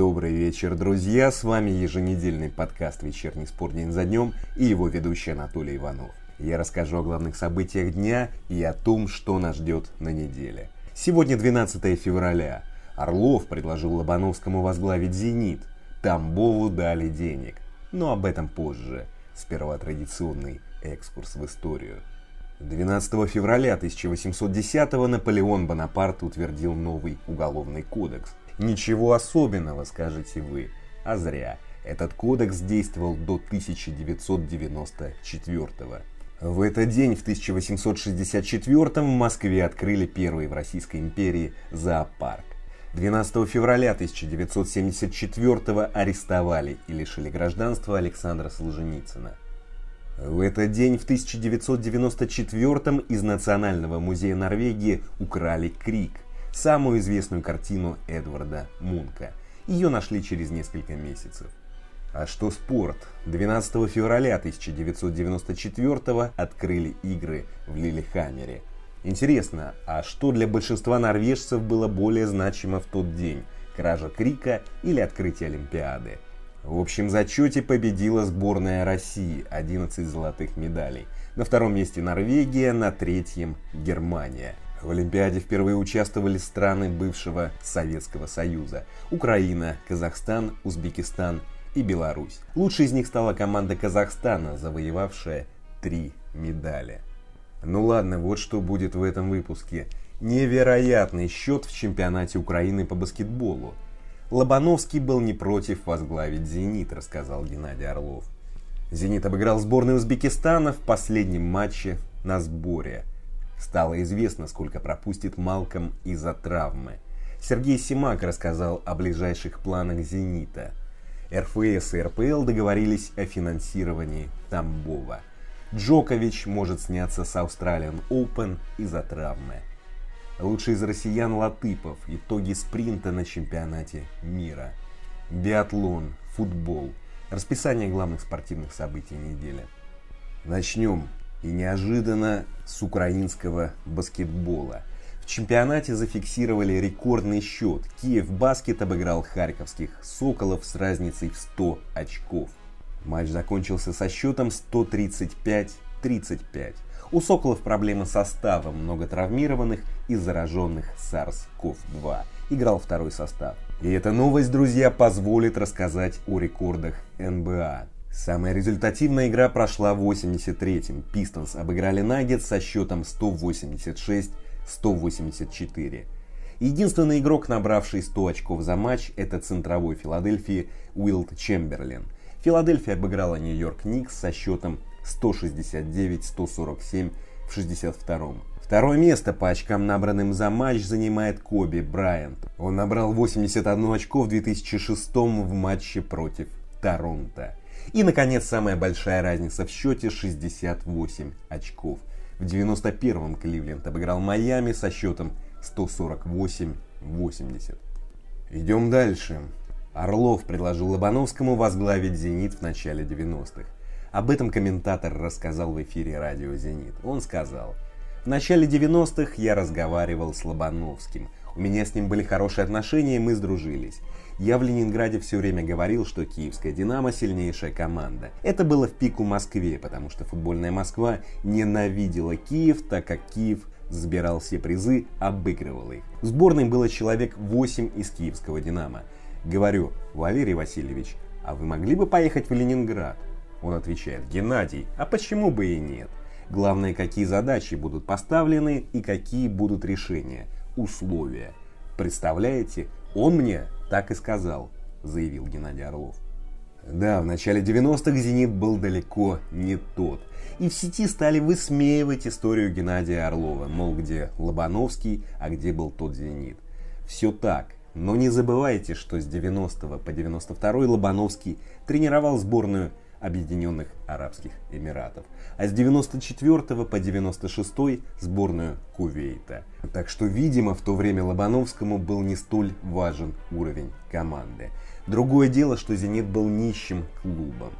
Добрый вечер, друзья! С вами еженедельный подкаст «Вечерний спор день за днем» и его ведущий Анатолий Иванов. Я расскажу о главных событиях дня и о том, что нас ждет на неделе. Сегодня 12 февраля. Орлов предложил Лобановскому возглавить «Зенит». Тамбову дали денег. Но об этом позже. Сперва традиционный экскурс в историю. 12 февраля 1810 Наполеон Бонапарт утвердил новый уголовный кодекс. Ничего особенного, скажете вы, а зря. Этот кодекс действовал до 1994 -го. В этот день, в 1864 в Москве открыли первый в Российской империи зоопарк. 12 февраля 1974 арестовали и лишили гражданства Александра Солженицына. В этот день, в 1994 из Национального музея Норвегии украли Крик – самую известную картину Эдварда Мунка. Ее нашли через несколько месяцев. А что спорт? 12 февраля 1994 открыли игры в Лилихаммере. Интересно, а что для большинства норвежцев было более значимо в тот день? Кража Крика или открытие Олимпиады? В общем зачете победила сборная России, 11 золотых медалей. На втором месте Норвегия, на третьем Германия. В Олимпиаде впервые участвовали страны бывшего Советского Союза – Украина, Казахстан, Узбекистан и Беларусь. Лучшей из них стала команда Казахстана, завоевавшая три медали. Ну ладно, вот что будет в этом выпуске. Невероятный счет в чемпионате Украины по баскетболу. Лобановский был не против возглавить «Зенит», рассказал Геннадий Орлов. «Зенит» обыграл сборную Узбекистана в последнем матче на сборе – Стало известно, сколько пропустит Малком из-за травмы. Сергей Симак рассказал о ближайших планах «Зенита». РФС и РПЛ договорились о финансировании Тамбова. Джокович может сняться с Australian Open из-за травмы. Лучший из россиян Латыпов. Итоги спринта на чемпионате мира. Биатлон, футбол. Расписание главных спортивных событий недели. Начнем и неожиданно с украинского баскетбола. В чемпионате зафиксировали рекордный счет. Киев Баскет обыграл харьковских «Соколов» с разницей в 100 очков. Матч закончился со счетом 135-35. У «Соколов» проблемы с составом, много травмированных и зараженных SARS-CoV-2. Играл второй состав. И эта новость, друзья, позволит рассказать о рекордах НБА. Самая результативная игра прошла в 83-м. Пистонс обыграли Наггетс со счетом 186-184. Единственный игрок, набравший 100 очков за матч, это центровой Филадельфии Уилд Чемберлин. Филадельфия обыграла Нью-Йорк Никс со счетом 169-147 в 62-м. Второе место по очкам, набранным за матч, занимает Коби Брайант. Он набрал 81 очко в 2006 в матче против Торонто. И, наконец, самая большая разница в счете 68 очков. В 91-м Кливленд обыграл Майами со счетом 148-80. Идем дальше. Орлов предложил Лобановскому возглавить «Зенит» в начале 90-х. Об этом комментатор рассказал в эфире радио «Зенит». Он сказал, «В начале 90-х я разговаривал с Лобановским. У меня с ним были хорошие отношения, и мы сдружились. Я в Ленинграде все время говорил, что киевская «Динамо» сильнейшая команда. Это было в пику Москве, потому что футбольная Москва ненавидела Киев, так как Киев забирал все призы, обыгрывал их. Сборной было человек 8 из киевского «Динамо». Говорю, Валерий Васильевич, а вы могли бы поехать в Ленинград? Он отвечает, Геннадий, а почему бы и нет? Главное, какие задачи будут поставлены и какие будут решения, условия. Представляете, он мне так и сказал, заявил Геннадий Орлов. Да, в начале 90-х «Зенит» был далеко не тот. И в сети стали высмеивать историю Геннадия Орлова, мол, где Лобановский, а где был тот «Зенит». Все так, но не забывайте, что с 90 по 92 Лобановский тренировал сборную Объединенных Арабских Эмиратов, а с 94 по 96 сборную Кувейта. Так что, видимо, в то время Лобановскому был не столь важен уровень команды. Другое дело, что «Зенит» был нищим клубом.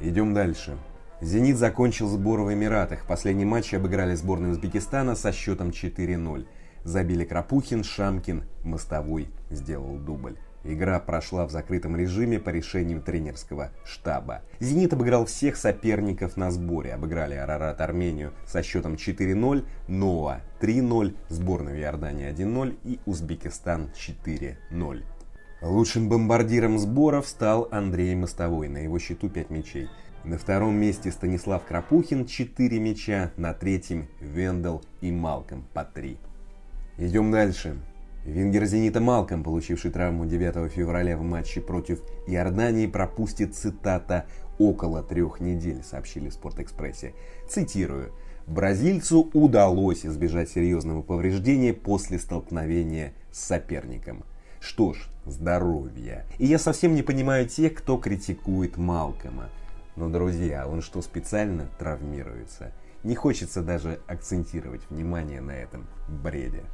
Идем дальше. «Зенит» закончил сбор в Эмиратах. Последний матч обыграли сборную Узбекистана со счетом 4-0. Забили Крапухин, Шамкин, Мостовой сделал дубль. Игра прошла в закрытом режиме по решению тренерского штаба. «Зенит» обыграл всех соперников на сборе. Обыграли Арарат Армению со счетом 4-0, Ноа 3-0, сборную Иордании 1-0 и Узбекистан 4-0. Лучшим бомбардиром сборов стал Андрей Мостовой, на его счету 5 мячей. На втором месте Станислав Крапухин 4 мяча, на третьем Вендел и Малком по 3. Идем дальше. Вингер «Зенита» Малком, получивший травму 9 февраля в матче против Иордании, пропустит, цитата, «около трех недель», сообщили в «Спортэкспрессе». Цитирую. «Бразильцу удалось избежать серьезного повреждения после столкновения с соперником». Что ж, здоровья. И я совсем не понимаю тех, кто критикует Малкома. Но, друзья, он что, специально травмируется? Не хочется даже акцентировать внимание на этом бреде.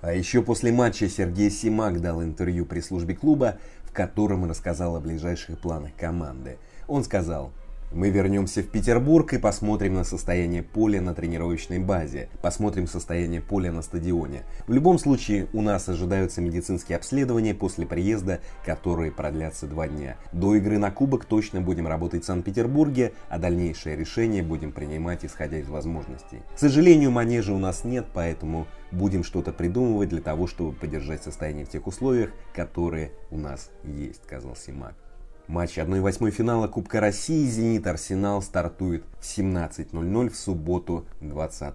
А еще после матча Сергей Симак дал интервью при службе клуба, в котором рассказал о ближайших планах команды. Он сказал, мы вернемся в Петербург и посмотрим на состояние поля на тренировочной базе, посмотрим состояние поля на стадионе. В любом случае, у нас ожидаются медицинские обследования после приезда, которые продлятся два дня. До игры на Кубок точно будем работать в Санкт-Петербурге, а дальнейшее решение будем принимать исходя из возможностей. К сожалению, манежа у нас нет, поэтому будем что-то придумывать для того, чтобы поддержать состояние в тех условиях, которые у нас есть, сказал Симак. Матч 1-8 финала Кубка России «Зенит Арсенал» стартует в 17.00 в субботу 20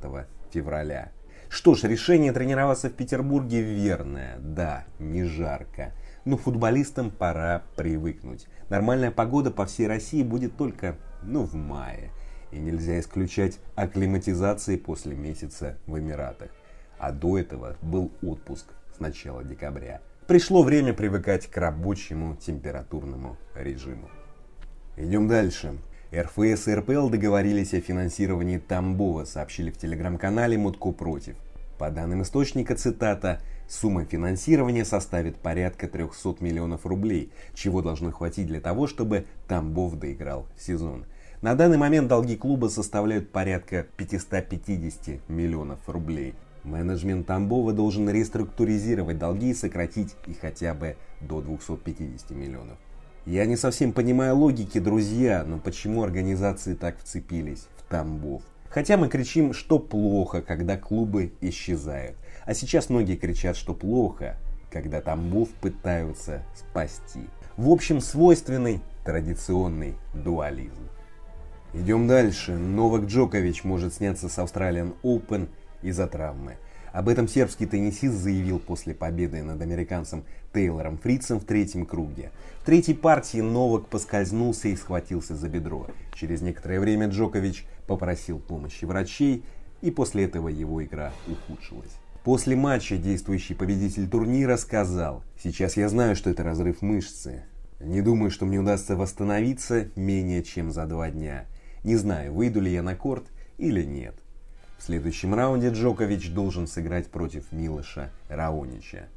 февраля. Что ж, решение тренироваться в Петербурге верное. Да, не жарко. Но футболистам пора привыкнуть. Нормальная погода по всей России будет только, ну, в мае. И нельзя исключать акклиматизации после месяца в Эмиратах. А до этого был отпуск с начала декабря пришло время привыкать к рабочему температурному режиму. Идем дальше. РФС и РПЛ договорились о финансировании Тамбова, сообщили в телеграм-канале Мутко против. По данным источника, цитата, сумма финансирования составит порядка 300 миллионов рублей, чего должно хватить для того, чтобы Тамбов доиграл сезон. На данный момент долги клуба составляют порядка 550 миллионов рублей. Менеджмент Тамбова должен реструктуризировать долги и сократить их хотя бы до 250 миллионов. Я не совсем понимаю логики, друзья, но почему организации так вцепились в Тамбов? Хотя мы кричим, что плохо, когда клубы исчезают. А сейчас многие кричат, что плохо, когда Тамбов пытаются спасти. В общем, свойственный традиционный дуализм. Идем дальше. Новак Джокович может сняться с Australian Open из-за травмы. Об этом сербский теннисист заявил после победы над американцем Тейлором Фрицем в третьем круге. В третьей партии Новак поскользнулся и схватился за бедро. Через некоторое время Джокович попросил помощи врачей, и после этого его игра ухудшилась. После матча действующий победитель турнира сказал, «Сейчас я знаю, что это разрыв мышцы. Не думаю, что мне удастся восстановиться менее чем за два дня. Не знаю, выйду ли я на корт или нет. В следующем раунде Джокович должен сыграть против Милоша Раонича.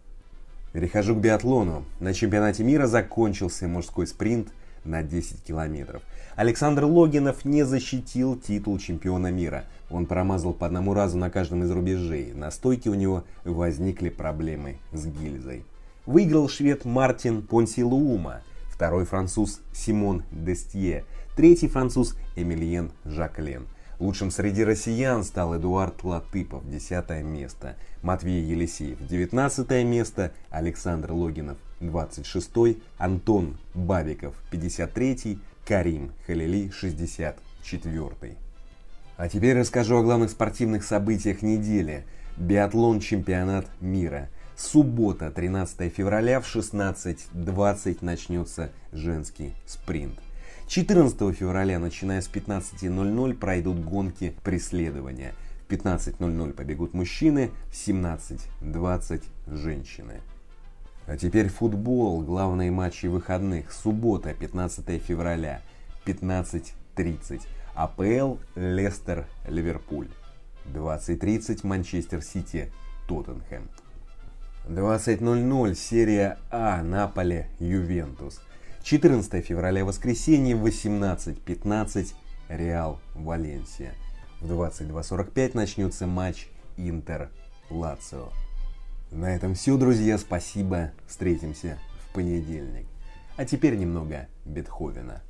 Перехожу к биатлону. На чемпионате мира закончился мужской спринт на 10 километров. Александр Логинов не защитил титул чемпиона мира. Он промазал по одному разу на каждом из рубежей. На стойке у него возникли проблемы с гильзой. Выиграл швед Мартин Понсилуума, второй француз Симон Дестье, третий француз Эмильен Жаклен – Лучшим среди россиян стал Эдуард Латыпов, 10 место, Матвей Елисеев, 19 место, Александр Логинов, 26 Антон Бабиков, 53 Карим Халили, 64 А теперь расскажу о главных спортивных событиях недели. Биатлон чемпионат мира. Суббота, 13 февраля в 16.20 начнется женский спринт. 14 февраля, начиная с 15.00, пройдут гонки преследования. В 15.00 побегут мужчины, в 17.20 женщины. А теперь футбол. Главные матчи выходных. Суббота, 15 февраля, 15.30. АПЛ, Лестер, Ливерпуль. 20.30 Манчестер Сити, Тоттенхэм. 20.00 серия А, Наполе, Ювентус. 14 февраля воскресенье в 18.15 Реал Валенсия. В 22.45 начнется матч Интер Лацио. На этом все, друзья. Спасибо. Встретимся в понедельник. А теперь немного Бетховена.